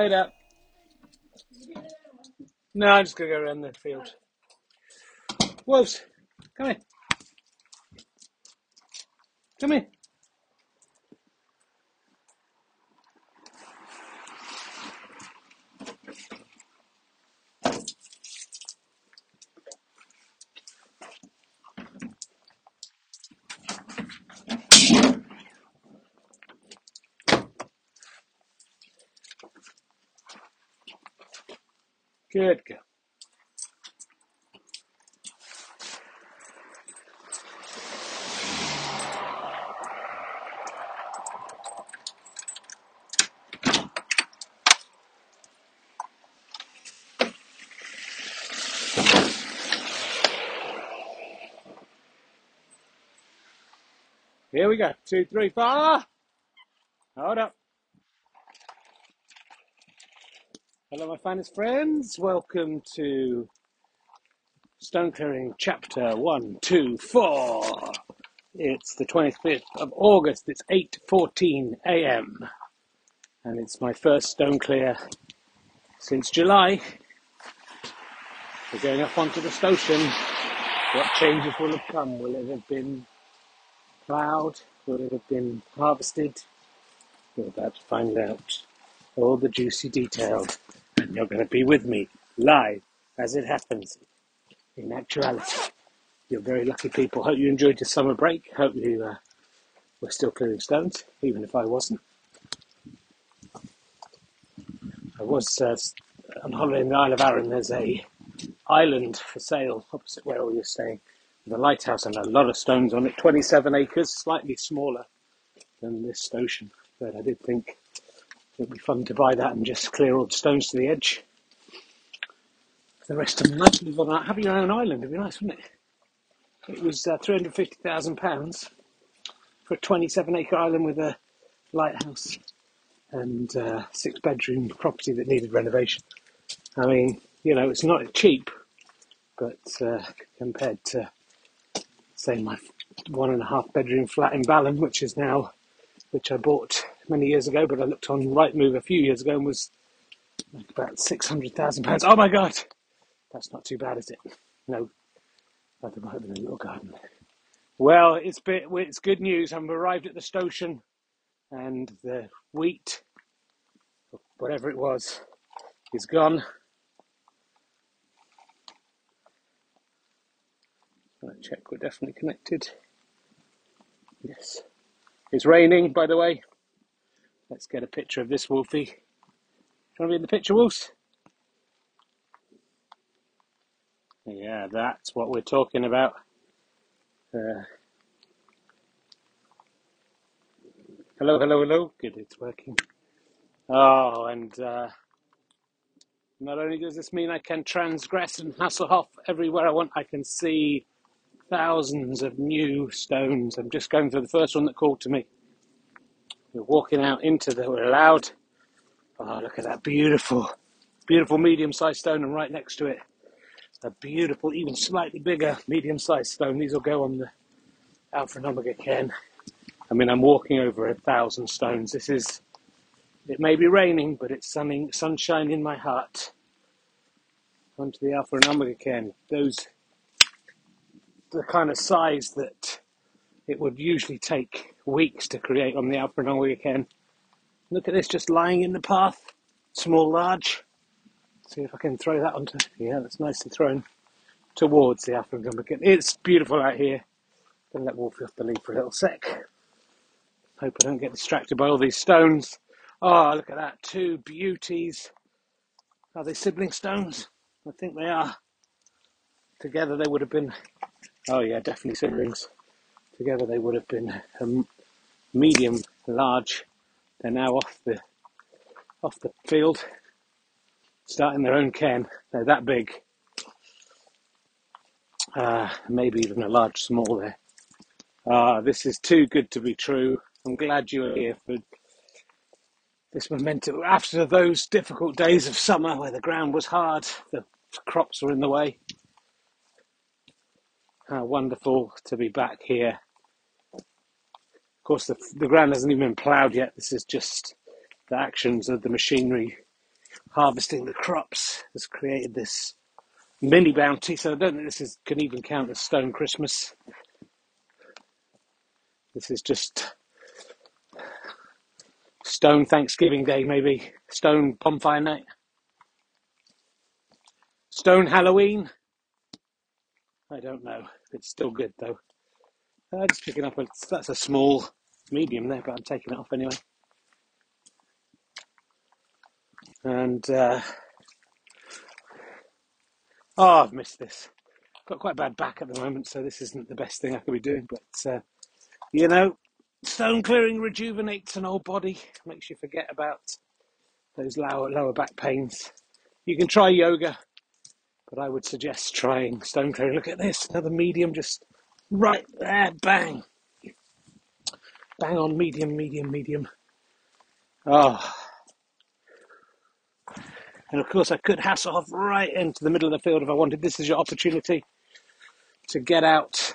Later. No, I'm just gonna go around the field. Wolves, come here. Come here. Good girl. Here we go. Two, three, four. Hold up. My finest friends. Welcome to Stone Clearing Chapter One, Two, Four. It's the 25th of August. It's 8:14 a.m. and it's my first stone clear since July. We're going up onto the station. What changes will have come? Will it have been ploughed? Will it have been harvested? We're about to find out all the juicy details, and you're going to be with me live as it happens in actuality. You're very lucky people. Hope you enjoyed your summer break. Hope you uh, were still clearing stones, even if I wasn't. I was uh, on holiday in the Isle of Arran. There's a island for sale opposite where all you're staying, with a lighthouse and a lot of stones on it. 27 acres, slightly smaller than this station, but I did think it'd be fun to buy that and just clear all the stones to the edge. The rest of them nice to live on. Having your own island it'd be nice, wouldn't it? It was uh, £350,000 for a 27 acre island with a lighthouse and uh, six bedroom property that needed renovation. I mean, you know, it's not cheap, but uh, compared to, say, my one and a half bedroom flat in Ballon, which is now, which I bought many years ago, but I looked on Rightmove a few years ago and was like about £600,000. Oh my God! That's not too bad, is it? No, I might have a little garden. Well, it's bit, it's good news. I've arrived at the station, and the wheat, whatever it was, is gone. Right, check we're definitely connected. Yes. It's raining, by the way. Let's get a picture of this wolfie. Do you want to be in the picture, Wolves? Yeah, that's what we're talking about. Uh, hello, hello, hello. Good, it's working. Oh, and uh, not only does this mean I can transgress and Hasselhoff everywhere I want, I can see thousands of new stones. I'm just going through the first one that called to me. We're walking out into the, we're allowed. Oh, look at that beautiful, beautiful medium sized stone, and right next to it, a beautiful, even slightly bigger medium sized stone. These will go on the Alpha and Omega Cairn. I mean, I'm walking over a thousand stones. This is, it may be raining, but it's sunning, sunshine in my heart. Onto the Alpha and Omega Cairn. Those, the kind of size that it would usually take weeks to create on the Omega Cairn. Look at this, just lying in the path. Small, large. See if I can throw that onto. Yeah, that's nicely thrown towards the Omega Cairn. It's beautiful out here. Gonna let Wolfie off the lead for a little sec. Hope I don't get distracted by all these stones. Oh, look at that. Two beauties. Are they sibling stones? I think they are. Together they would have been. Oh, yeah, definitely siblings. Together they would have been a m- medium, large. They're now off the off the field, starting their own cairn. They're that big, uh, maybe even a large small there. Ah, this is too good to be true. I'm glad you're here for this momentum. After those difficult days of summer where the ground was hard, the crops were in the way. How wonderful to be back here. Course, the, the ground hasn't even been ploughed yet. This is just the actions of the machinery harvesting the crops has created this mini bounty. So I don't think this is, can even count as Stone Christmas. This is just Stone Thanksgiving Day, maybe Stone Bonfire Night, Stone Halloween. I don't know. It's still good though. Uh, just picking up a that's a small medium there, but I'm taking it off anyway. And uh, oh, I've missed this. Got quite a bad back at the moment, so this isn't the best thing I could be doing. But uh, you know, stone clearing rejuvenates an old body, makes you forget about those lower lower back pains. You can try yoga, but I would suggest trying stone clearing. Look at this, another medium, just right there, bang, bang on medium, medium, medium. Oh, and of course, I could hassle off right into the middle of the field if I wanted. This is your opportunity to get out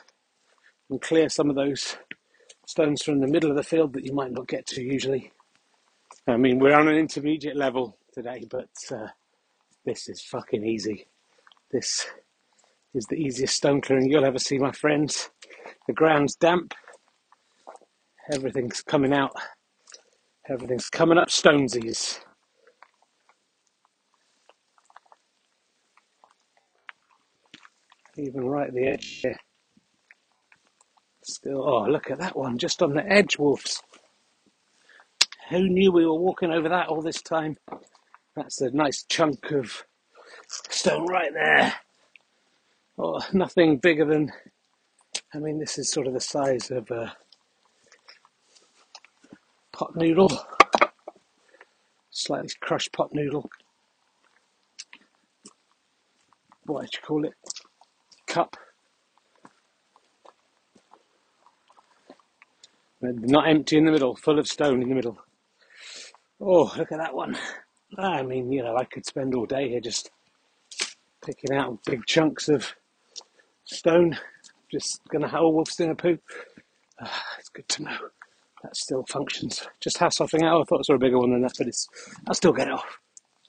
and clear some of those stones from the middle of the field that you might not get to usually. I mean, we're on an intermediate level today, but uh, this is fucking easy. This is the easiest stone clearing you'll ever see, my friends. The ground's damp, everything's coming out, everything's coming up stonesies. Even right at the edge here. Still, oh, look at that one, just on the edge, wolves. Who knew we were walking over that all this time? That's a nice chunk of stone right there. Oh, nothing bigger than, I mean, this is sort of the size of a pot noodle, slightly crushed pot noodle. What would you call it? Cup. Not empty in the middle, full of stone in the middle. Oh, look at that one. I mean, you know, I could spend all day here just picking out big chunks of stone. Just gonna have a wolf's dinner poo. Uh, it's good to know that still functions. Just Hasselhoffing out. I thought it was a bigger one than that, but it's. I'll still get it off.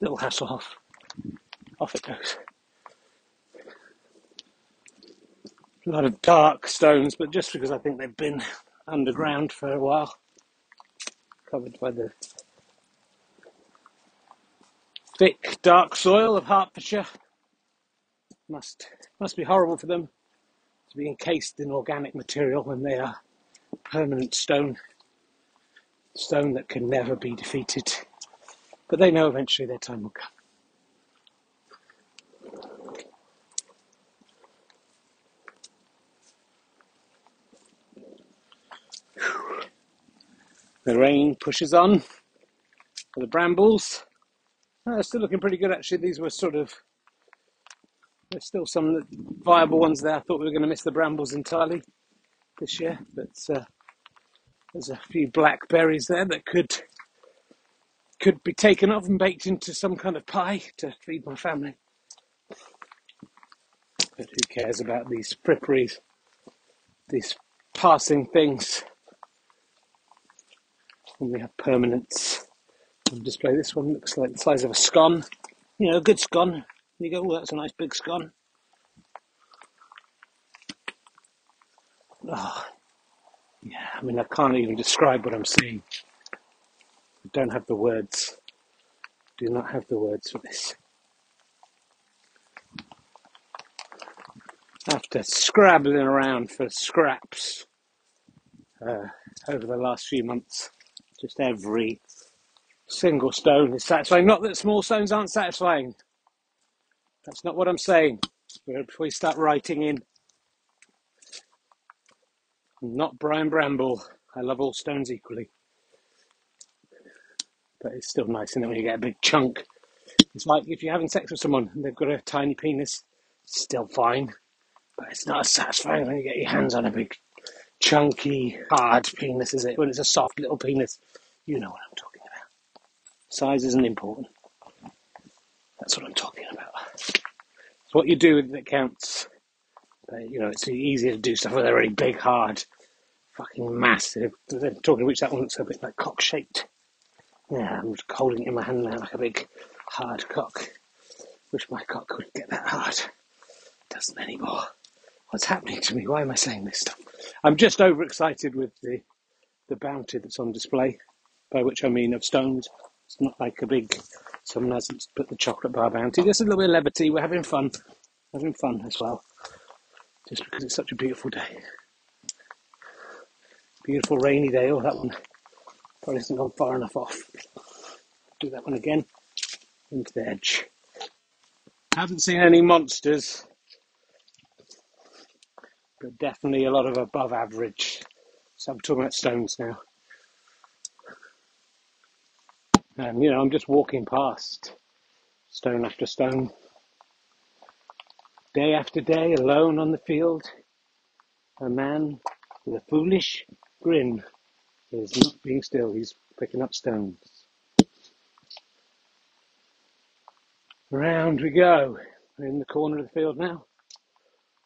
Little hassle off. Off it goes. A lot of dark stones, but just because I think they've been underground for a while, covered by the thick, dark soil of Hertfordshire. Must must be horrible for them to be encased in organic material when they are permanent stone, stone that can never be defeated. But they know eventually their time will come. The rain pushes on for the brambles. Uh, still looking pretty good actually. These were sort of there's still some viable ones there. I thought we were going to miss the brambles entirely this year, but uh, there's a few blackberries there that could could be taken off and baked into some kind of pie to feed my family. But who cares about these fripperies, these passing things? And we have permanents on display. This one looks like the size of a scone. You know, a good scone. You go, oh, that's a nice big scone. Oh, yeah, I mean, I can't even describe what I'm seeing. I don't have the words. Do not have the words for this. After scrabbling around for scraps uh, over the last few months, just every single stone is satisfying. Not that small stones aren't satisfying. That's not what I'm saying. Before we start writing in, Not Brian Bramble. I love all stones equally. but it's still nice, and then when you get a big chunk, it's like if you're having sex with someone and they've got a tiny penis, it's still fine, but it's not as satisfying when you get your hands on a big, chunky, hard penis, is it? When it's a soft little penis, you know what I'm talking about. Size isn't important. That's what I'm talking about. It's what you do that counts. But, you know, it's easier to do stuff with a really big, hard, fucking massive. Talking of which, that one looks a bit like cock shaped. Yeah, I'm holding it in my hand now like a big, hard cock. Wish my cock could get that hard. Doesn't anymore. What's happening to me? Why am I saying this stuff? I'm just overexcited with the the bounty that's on display, by which I mean of stones. It's not like a big, someone hasn't put the chocolate bar bounty. Just a little bit of levity. We're having fun, having fun as well, just because it's such a beautiful day. Beautiful rainy day. Oh, that one probably hasn't gone far enough off. Do that one again into the edge. Haven't seen any monsters, but definitely a lot of above average. So I'm talking about stones now. And you know, I'm just walking past stone after stone, day after day, alone on the field. A man with a foolish grin is not being still, he's picking up stones. Round we go. We're in the corner of the field now.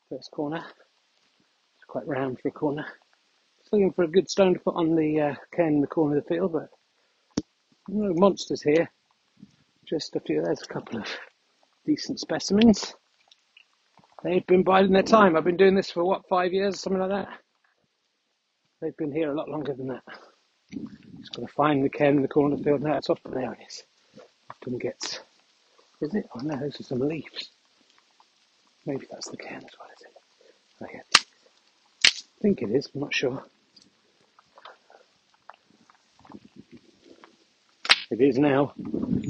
First corner. It's quite round for a corner. Just looking for a good stone to put on the uh, in the corner of the field, but no monsters here. Just a few. There's a couple of decent specimens. They've been biding their time. I've been doing this for what, five years, or something like that. They've been here a lot longer than that. Just got to find the cairn in the corner of the field now. It's often there it is. Often gets. Is it? Oh no, those are some leaves. Maybe that's the cairn as well, is it? I think it is, I'm not sure. It is now.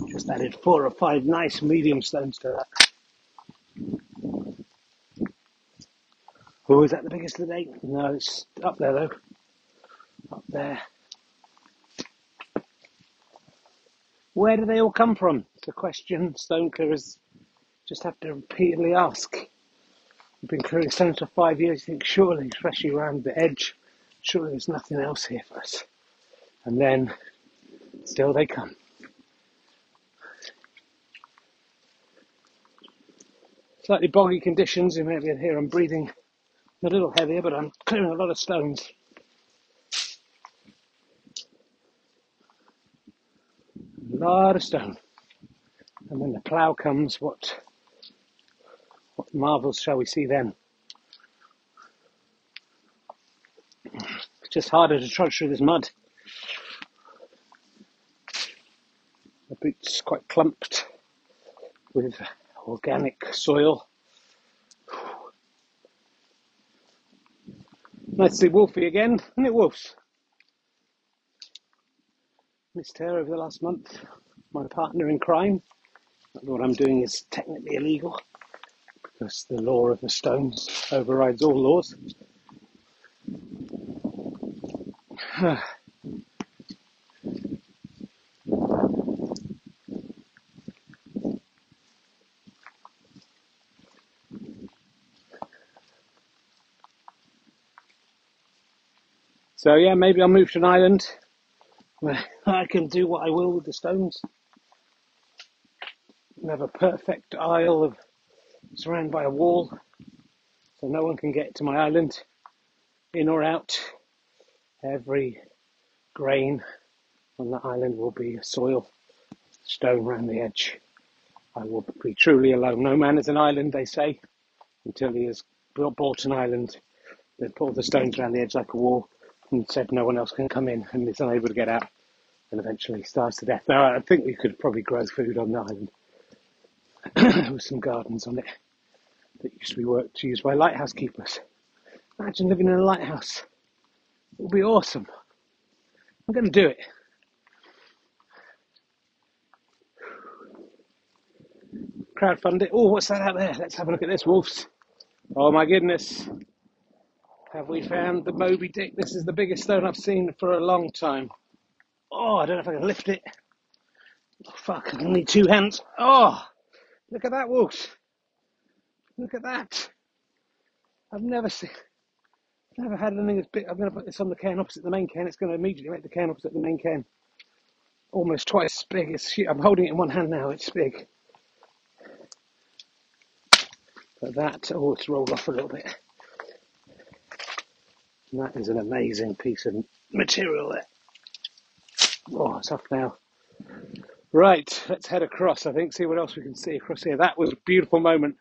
Just added four or five nice medium stones to that. Oh, is that the biggest of the day? No, it's up there though. Up there. Where do they all come from? It's a question stone clearers just have to repeatedly ask. We've been clearing stones for five years. You think surely, especially around the edge, surely there's nothing else here for us. And then still they come. Slightly boggy conditions. You may be hear I'm breathing a little heavier, but I'm clearing a lot of stones. A lot of stone. And when the plough comes, what what marvels shall we see then? It's just harder to trudge through this mud. The boot's quite clumped with organic soil. Nice to see Wolfie again, isn't it, Wolves? Missed her over the last month. My partner in crime. What I'm doing is technically illegal because the law of the stones overrides all laws. So yeah, maybe I'll move to an island where I can do what I will with the stones. And have a perfect isle of surrounded by a wall, so no one can get to my island, in or out. Every grain on the island will be a soil stone round the edge. I will be truly alone. No man is an island, they say, until he has bought an island, then put all the stones around the edge like a wall, and said no one else can come in, and is unable to get out, and eventually starves to death. Now, I think we could probably grow food on the island with some gardens on it that used to be worked used by lighthouse keepers. Imagine living in a lighthouse. It would be awesome. I'm going to do it. Crowdfund it. Oh, what's that out there? Let's have a look at this, wolves. Oh my goodness. Have we found the Moby Dick? This is the biggest stone I've seen for a long time. Oh, I don't know if I can lift it. Oh, fuck, I need two hands. Oh, look at that, Wolves. Look at that. I've never seen, never had anything as big. I'm going to put this on the can opposite the main can. It's going to immediately make the can opposite the main can almost twice as big. I'm holding it in one hand now. It's big. But that, oh, it's rolled off a little bit. And that is an amazing piece of material there. Oh, it's off now. Right, let's head across, I think, see what else we can see across here. That was a beautiful moment.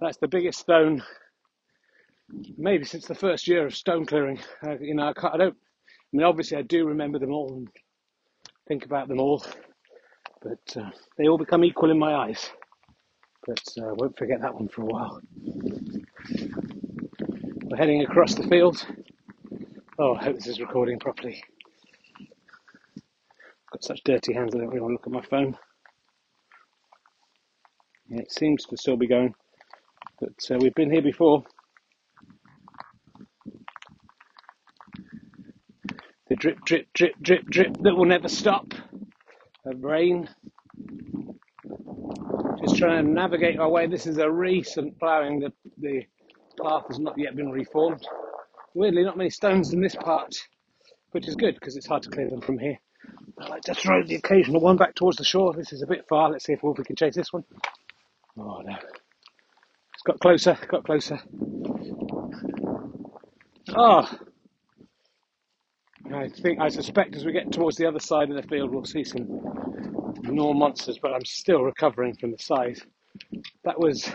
That's the biggest stone, maybe since the first year of stone clearing. Uh, you know, I, I don't, I mean, obviously I do remember them all and think about them all, but uh, they all become equal in my eyes. But uh, I won't forget that one for a while. Heading across the field. Oh, I hope this is recording properly. Got such dirty hands I don't really want to look at my phone. Yeah, it seems to still be going, but uh, we've been here before. The drip, drip, drip, drip, drip that will never stop of rain. Just trying to navigate our way. This is a recent ploughing. The, the path has not yet been reformed. Weirdly, not many stones in this part, which is good because it's hard to clear them from here. I like to throw the occasional one back towards the shore. This is a bit far. Let's see if Wolfie can chase this one. Oh no. It's got closer, got closer. Oh. I think, I suspect as we get towards the other side of the field, we'll see some more monsters, but I'm still recovering from the size. That was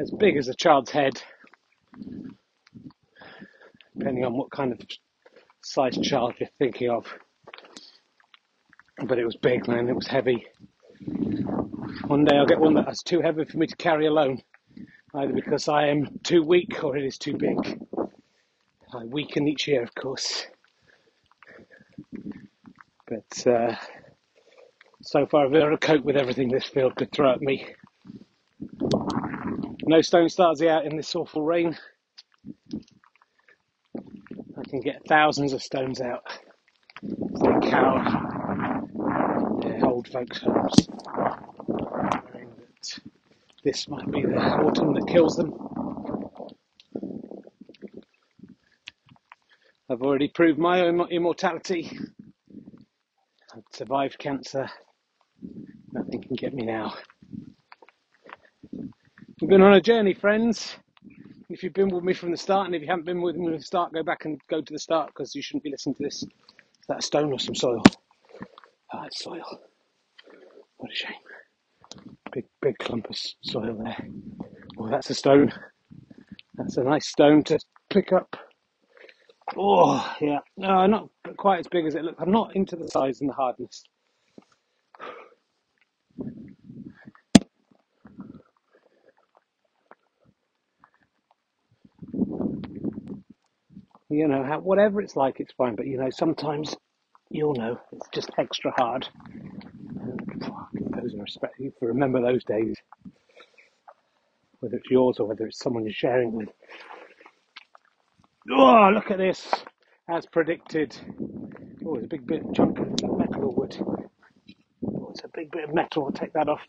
as big as a child's head, depending on what kind of size child you're thinking of but it was big, man. It was heavy. One day I'll get one that's too heavy for me to carry alone, either because I am too weak or it is too big. I weaken each year, of course. But uh, so far, I've been able to cope with everything this field could throw at me. No stone stars out in this awful rain. I can get thousands of stones out. It's cow old folks' homes. this might be the autumn that kills them. I've already proved my own immortality. I've survived cancer. Nothing can get me now. We've been on a journey, friends. If you've been with me from the start, and if you haven't been with me from the start, go back and go to the start because you shouldn't be listening to this. Is that stone or some soil? Ah, it's soil. What a shame. Big, big clump of soil there. Oh, that's a stone. That's a nice stone to pick up. Oh, yeah. No, not quite as big as it looks. I'm not into the size and the hardness. You know, whatever it's like, it's fine. But you know, sometimes you'll know it's just extra hard those are respect. You remember those days, whether it's yours or whether it's someone you're sharing with. Oh, look at this! As predicted. Oh, it's a big bit of chunk of metal or wood. Oh, it's a big bit of metal. I'll take that off.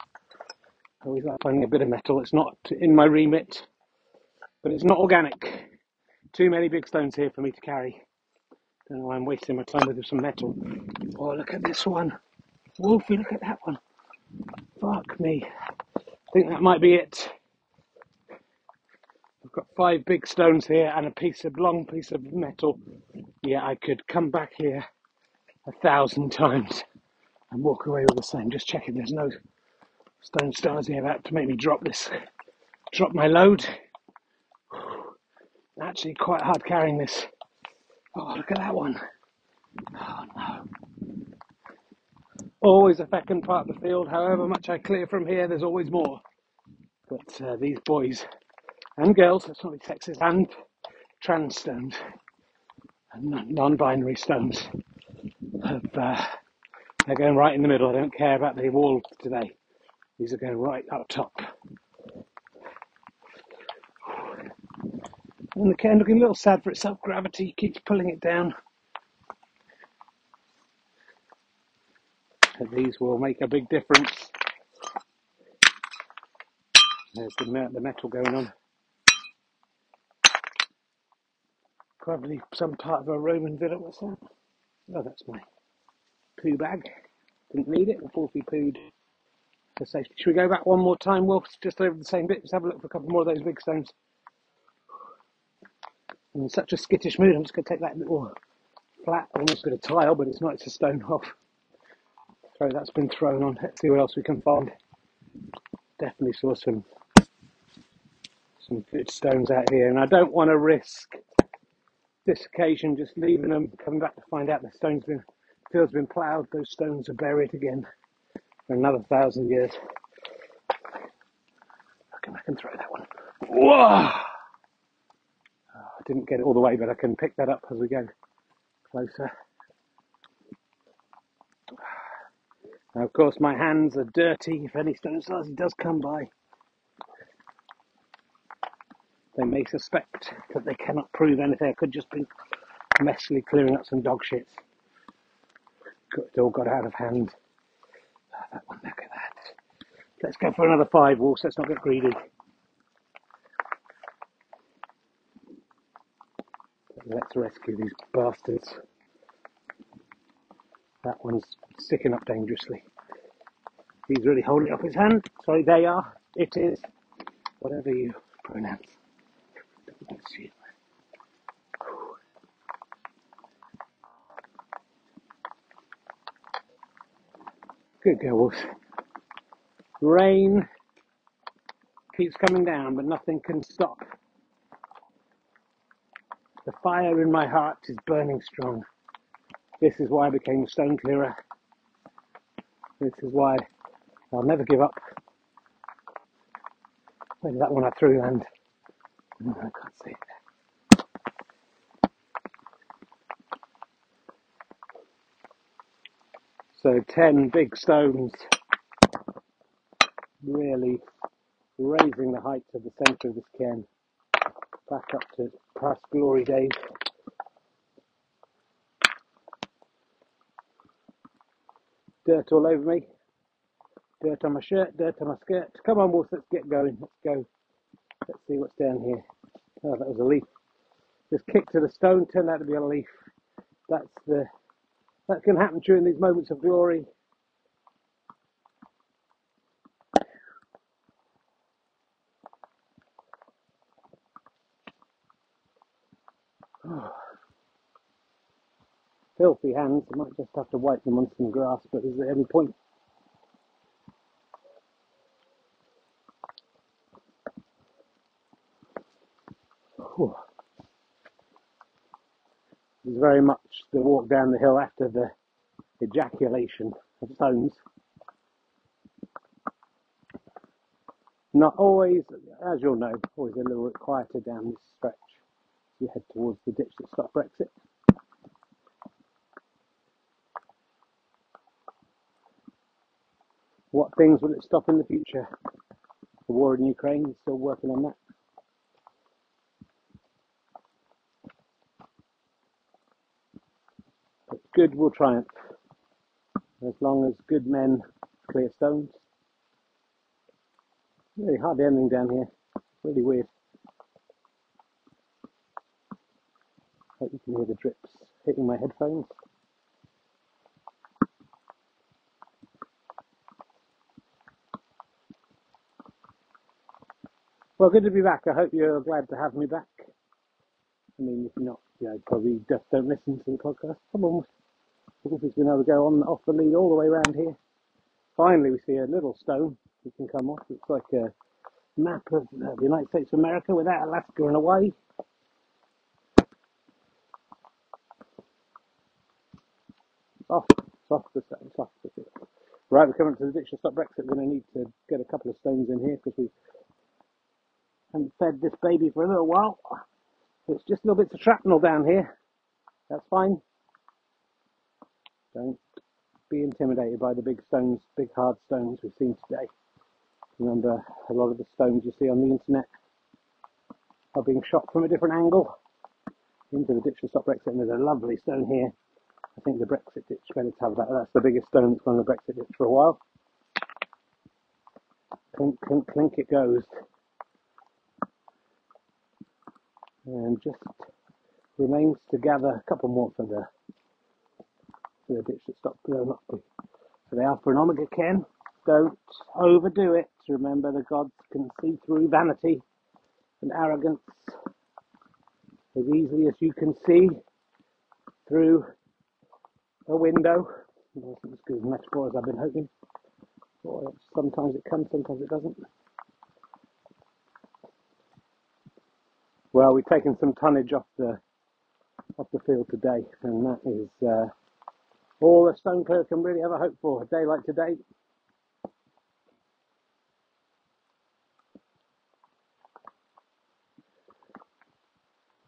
I always like finding a bit of metal. It's not in my remit, but it's not organic. Too many big stones here for me to carry. Don't know why I'm wasting my time with some metal. Oh, look at this one. Wolfie, look at that one. Fuck me. I think that might be it. I've got five big stones here and a piece of long piece of metal. Yeah, I could come back here a thousand times and walk away with the same. Just checking there's no stone stars here about to make me drop this, drop my load. Actually, quite hard carrying this. Oh, look at that one. Oh no. Always a second part of the field. However much I clear from here, there's always more. But uh, these boys and girls, let's not be sexist, and trans stones and non-binary stones, have, uh, they're going right in the middle. I don't care about the wall today. These are going right up top. And the can looking a little sad for itself. Gravity keeps pulling it down. that these will make a big difference. There's the, the metal going on. Probably some part of a Roman villa. What's that? Oh, that's my poo bag. Didn't need it. Unfortunately, pooed for safety. Should we go back one more time, Wolf? Just over the same bit. Let's have a look for a couple more of those big stones. I'm in such a skittish mood. I'm just going to take that little flat, almost got a tile, but it's not. It's a stone off. Throw that's been thrown on. Let's see what else we can find. Definitely saw some some good stones out here, and I don't want to risk this occasion just leaving them, coming back to find out the stone's been field's been ploughed. Those stones are buried again for another thousand years. I can I can throw that one. Whoa! Didn't get it all the way, but I can pick that up as we go closer. Now, of course, my hands are dirty if any stone does come by. They may suspect that they cannot prove anything. I could just be messily clearing up some dog shits. It all got out of hand. Oh, that one, look at that. Let's go for another five wolves. Let's not get greedy. Let's rescue these bastards. That one's sticking up dangerously. He's really holding up his hand. Sorry, they are. It is. Whatever you pronounce. It. Good girls. Rain keeps coming down, but nothing can stop. The fire in my heart is burning strong. This is why I became a stone clearer. This is why I'll never give up. Where that one I threw land? Oh, I can't see it. So 10 big stones really raising the height of the centre of this cairn back up to past glory days. Dirt all over me. Dirt on my shirt, dirt on my skirt. Come on, Wolf, let's get going. Let's go. Let's see what's down here. Oh, that was a leaf. Just kicked to the stone, turned out to be a leaf. That's the that can happen during these moments of glory. Oh. Hands. I might just have to wipe them on some grass, but is there any point? It's very much the walk down the hill after the ejaculation of stones. Not always, as you'll know, always a little bit quieter down this stretch you head towards the ditch that stopped Brexit. What things will it stop in the future? The war in Ukraine, is still working on that. But good will triumph as long as good men clear stones. Really hardly anything down here. Really weird. Hope you can hear the drips hitting my headphones. Well, good to be back. I hope you're glad to have me back. I mean, if not, you know, probably just don't listen to the podcast. Come on, Wolfie's been able to go on off the lead all the way around here. Finally, we see a little stone we can come off. It's like a map of uh, the United States of America without Alaska and Hawaii. Off, it's off the stone, off the Right, we're coming to the ditch to stop Brexit. We're going to need to get a couple of stones in here because we haven't fed this baby for a little while. It's just little bits of shrapnel down here. That's fine. Don't be intimidated by the big stones, big hard stones we've seen today. Remember, a lot of the stones you see on the internet are being shot from a different angle into the ditch to stop Brexit. And there's a lovely stone here. I think the Brexit ditch to have that. That's the biggest stone that's gone in the Brexit ditch for a while. Clink, clink, clink it goes. And just remains to gather a couple more for the for the ditch that stopped blowing up. So the Alpha and Omega Cairn, don't overdo it. Remember the gods can see through vanity and arrogance as easily as you can see through a window. Wasn't as good as metaphor as I've been hoping. Sometimes it comes, sometimes it doesn't. Well, we've taken some tonnage off the off the field today, and that is uh, all a stone clear can really ever hope for. A day like today.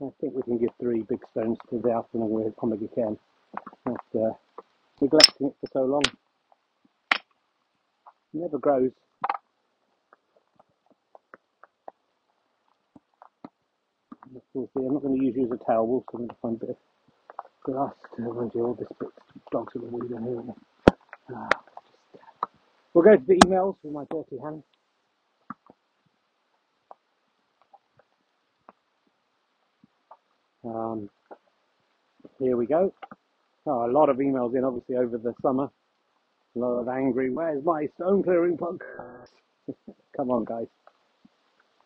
I think we can give three big stones to the Alpha and Omega Cairn after neglecting it for so long. It never grows. We'll. I'm not going to use you as a towel. So I'm going to find a bit of grass to you all this bit. Dogs are the weed in here. Ah, just, uh, we'll go to the emails with my dirty hands. Um, here we go. Oh, a lot of emails in, obviously, over the summer. A lot of angry, where's my stone clearing podcast? Come on, guys.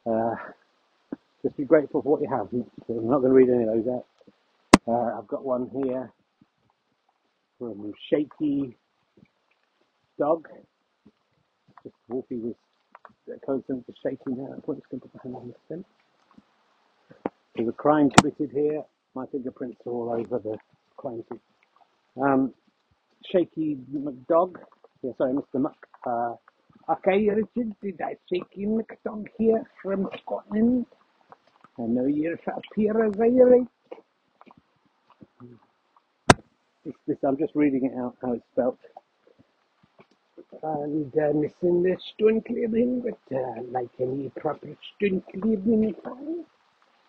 Uh, just be grateful for what you have. I'm not going to read any of those out. Uh, I've got one here from Shaky Dog. Just Wolfie was constant to shaking there. I'm just going to put my hand on the fence. There's a crime committed here. My fingerprints are all over the crime scene. Um, Shaky McDog. Yeah, sorry, Mr. Muck. Uh, okay, Richard, did I Shaky McDog here from Scotland? I know you're up here as I right. This, I'm just reading it out how it's spelled. And uh, missing the clearing, but uh, like any proper clearing fan,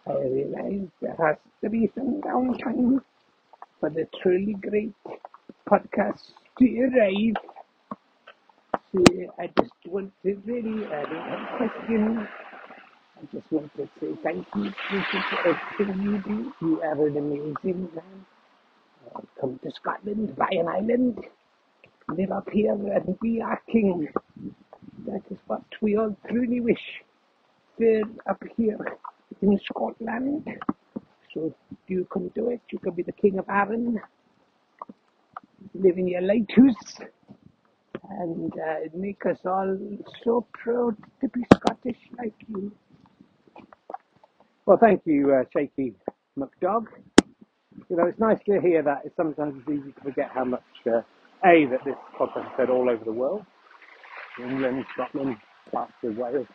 I realize there has to be some downtime for the truly great podcast to arrive. So I just want to really, I don't have. I just want to say thank you for everything you do. You are an amazing man. Uh, come to Scotland, buy an island, live up here and be our king. That is what we all truly wish for up here in Scotland. So you can do it. You can be the king of Arran, live in your lighthouse, and uh, make us all so proud to be Scottish like you. Well, thank you, uh, Shaky McDog. You know, it's nice to hear that. It's sometimes it's easy to forget how much, uh, A, that this podcast is heard all over the world. England, Scotland, parts of Wales.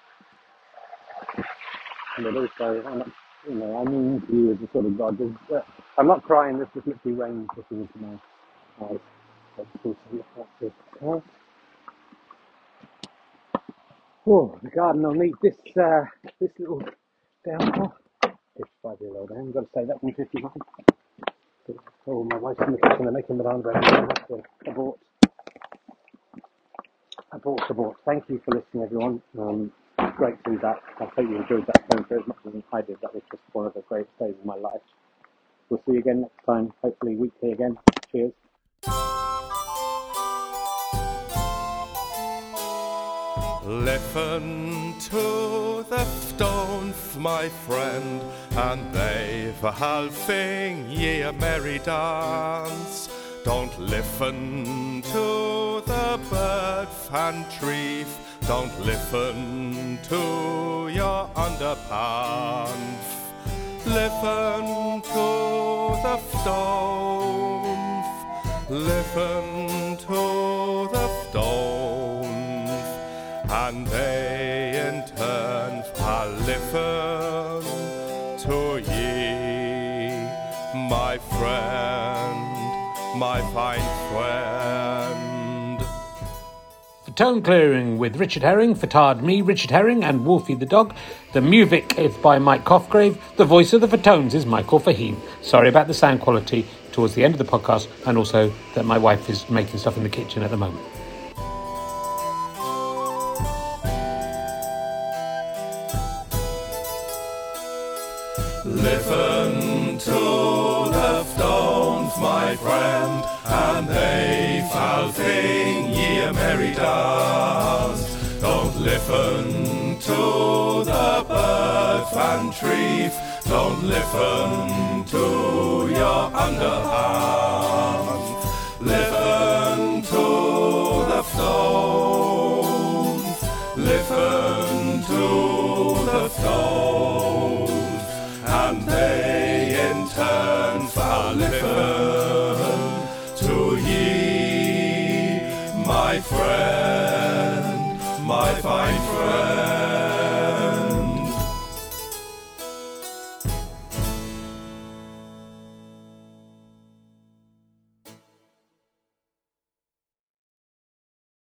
But also, how you know, I mean to you as a sort of God. Uh, I'm not crying, this is literally rain dripping into my eyes. Uh, Oh, the garden will need this, uh, this little downpour. 55 year old, I haven't got to say that from 55. Oh, my wife's in the kitchen, they're making banana bread. Abort. Abort, abort. Thank you for listening, everyone. Um, great to do that. I hope you enjoyed that phone call as much as I did. That was just one of the greatest days of my life. We'll see you again next time, hopefully weekly again. Cheers. Listen to the my friend, and they've a halving ye a merry dance. Don't listen to the bird and tree, don't listen to your underpants. Listen to the stones, listen to the stones and they to ye, my friend, my fine friend. For Tone Clearing with Richard Herring, Fatard me, Richard Herring, and Wolfie the dog. The music is by Mike Cosgrave. The voice of the Fatones is Michael Fahim. Sorry about the sound quality. towards the end of the podcast, and also that my wife is making stuff in the kitchen at the moment. Listen to the stones, my friend, and they shall sing ye a merry dance. Don't listen to the birds and trees, don't listen to your underhand. Listen to the stones, my friend.